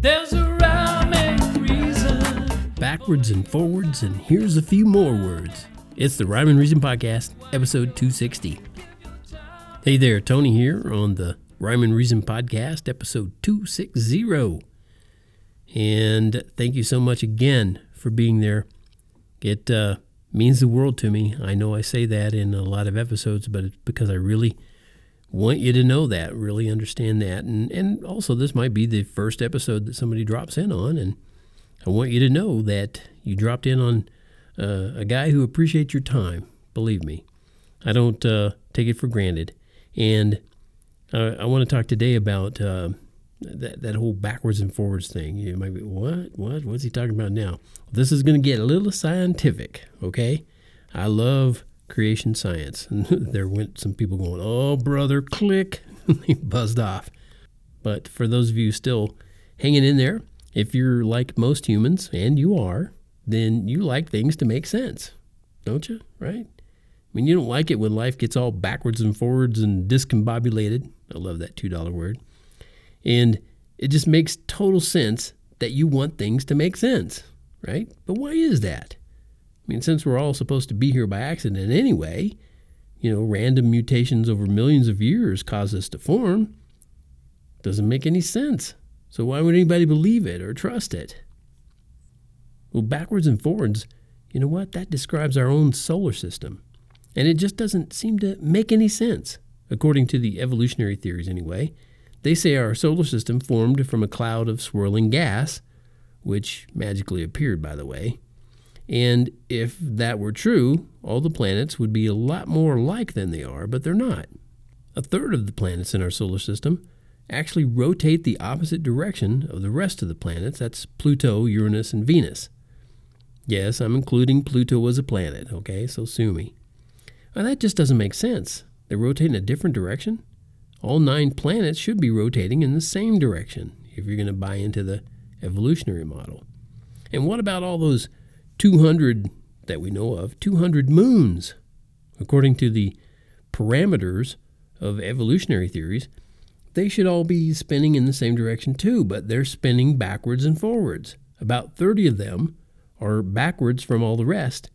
There's a rhyme and reason. backwards and forwards, and here's a few more words. It's the Rhyme and Reason Podcast, episode 260. Hey there, Tony here on the Rhyme and Reason Podcast, episode 260. And thank you so much again for being there. It uh, means the world to me. I know I say that in a lot of episodes, but it's because I really want you to know that, really understand that. And, and also, this might be the first episode that somebody drops in on, and I want you to know that you dropped in on uh, a guy who appreciates your time. Believe me, I don't uh, take it for granted. And uh, I want to talk today about uh, that that whole backwards and forwards thing. You might be, what, what, what's he talking about now? This is going to get a little scientific. Okay, I love creation science, and there went some people going, "Oh, brother, click!" they buzzed off. But for those of you still hanging in there, if you're like most humans, and you are, then you like things to make sense, don't you? Right? I mean, you don't like it when life gets all backwards and forwards and discombobulated. I love that $2 word. And it just makes total sense that you want things to make sense, right? But why is that? Mean, since we're all supposed to be here by accident anyway, you know, random mutations over millions of years cause us to form, doesn't make any sense. So why would anybody believe it or trust it? Well, backwards and forwards, you know what? That describes our own solar system. And it just doesn't seem to make any sense, according to the evolutionary theories anyway. They say our solar system formed from a cloud of swirling gas, which magically appeared, by the way. And if that were true, all the planets would be a lot more alike than they are, but they're not. A third of the planets in our solar system actually rotate the opposite direction of the rest of the planets. That's Pluto, Uranus, and Venus. Yes, I'm including Pluto as a planet, okay? So sue me. That just doesn't make sense. They rotate in a different direction. All nine planets should be rotating in the same direction if you're going to buy into the evolutionary model. And what about all those 200 that we know of, 200 moons? According to the parameters of evolutionary theories, they should all be spinning in the same direction too, but they're spinning backwards and forwards. About 30 of them are backwards from all the rest.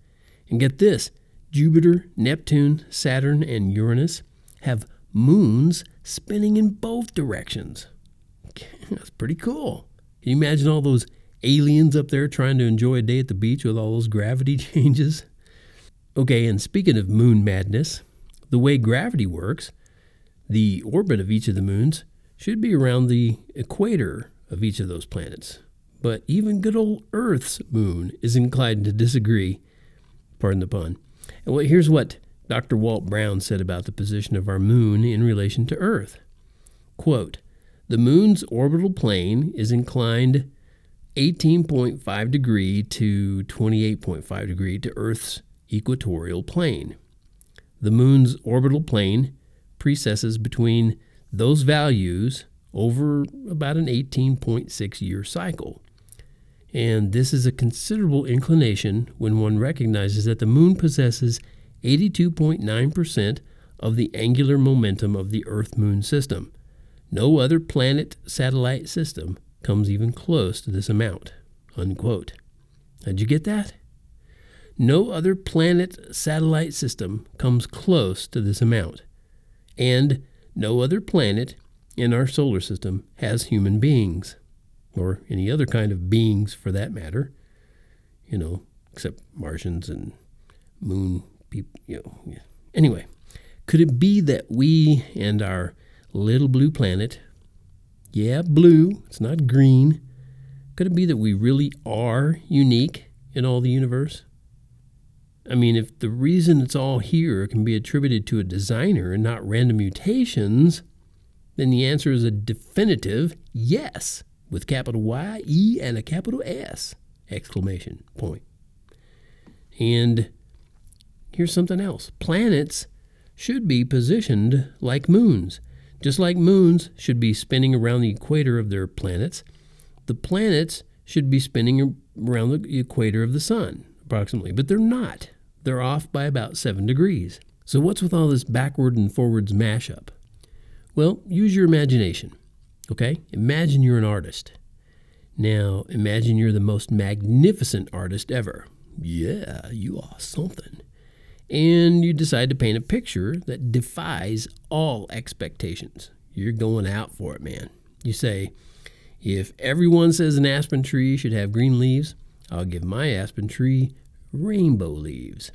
And get this Jupiter, Neptune, Saturn, and Uranus have moons spinning in both directions. That's pretty cool. Can you imagine all those aliens up there trying to enjoy a day at the beach with all those gravity changes? Okay, and speaking of moon madness, the way gravity works, the orbit of each of the moons should be around the equator of each of those planets. But even good old Earth's moon is inclined to disagree. Pardon the pun. And well, here's what Dr. Walt Brown said about the position of our moon in relation to Earth. Quote, the moon's orbital plane is inclined 18.5 degree to 28.5 degree to Earth's equatorial plane. The moon's orbital plane precesses between those values over about an 18.6 year cycle. And this is a considerable inclination when one recognizes that the moon possesses 82.9% of the angular momentum of the Earth Moon system. No other planet satellite system comes even close to this amount. Unquote. Did you get that? No other planet satellite system comes close to this amount. And no other planet in our solar system has human beings, or any other kind of beings for that matter, you know, except Martians and moon people, you know. Yeah. Anyway, could it be that we and our little blue planet, yeah, blue, it's not green, could it be that we really are unique in all the universe? I mean, if the reason it's all here can be attributed to a designer and not random mutations, then the answer is a definitive yes with capital Y, E, and a capital S! Exclamation point. And here's something else planets should be positioned like moons. Just like moons should be spinning around the equator of their planets, the planets should be spinning around the equator of the sun, approximately. But they're not. They're off by about seven degrees. So, what's with all this backward and forwards mashup? Well, use your imagination. Okay? Imagine you're an artist Now, imagine you're the most magnificent artist ever. Yeah, you are something. And you decide to paint a picture that defies all expectations. You're going out for it, man. You say, if everyone says an aspen tree should have green leaves, I'll give my aspen tree rainbow leaves.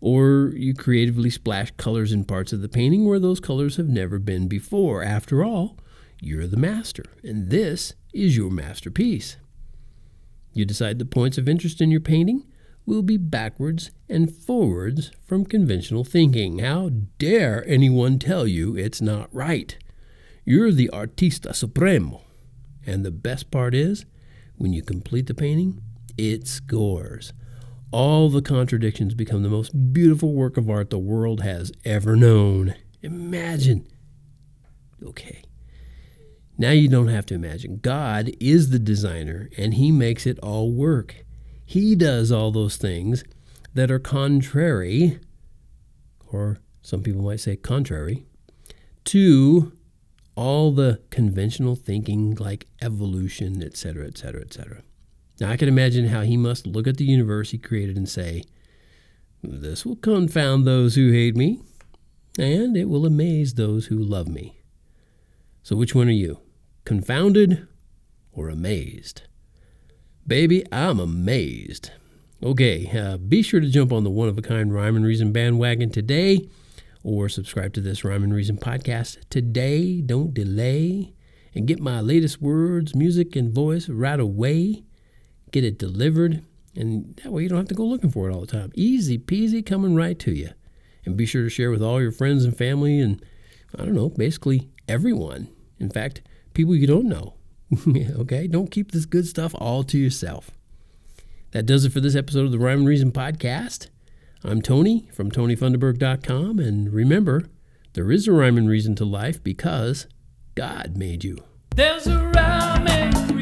Or you creatively splash colors in parts of the painting where those colors have never been before. After all, you're the master, and this is your masterpiece. You decide the points of interest in your painting will be backwards and forwards from conventional thinking. How dare anyone tell you it's not right? You're the artista supremo. And the best part is, when you complete the painting, it scores. All the contradictions become the most beautiful work of art the world has ever known. Imagine. Okay. Now you don't have to imagine. God is the designer and he makes it all work. He does all those things that are contrary, or some people might say contrary, to all the conventional thinking like evolution, etc., etc., etc. Now I can imagine how he must look at the universe he created and say, This will confound those who hate me, and it will amaze those who love me. So which one are you? Confounded or amazed? Baby, I'm amazed. Okay, uh, be sure to jump on the one of a kind Rhyme and Reason bandwagon today or subscribe to this Rhyme and Reason podcast today. Don't delay and get my latest words, music, and voice right away. Get it delivered, and that way you don't have to go looking for it all the time. Easy peasy coming right to you. And be sure to share with all your friends and family and, I don't know, basically everyone. In fact, people you don't know. okay? Don't keep this good stuff all to yourself. That does it for this episode of the Rhyme and Reason podcast. I'm Tony from TonyFunderberg.com, and remember, there is a rhyme and reason to life because God made you. There's a rhyme and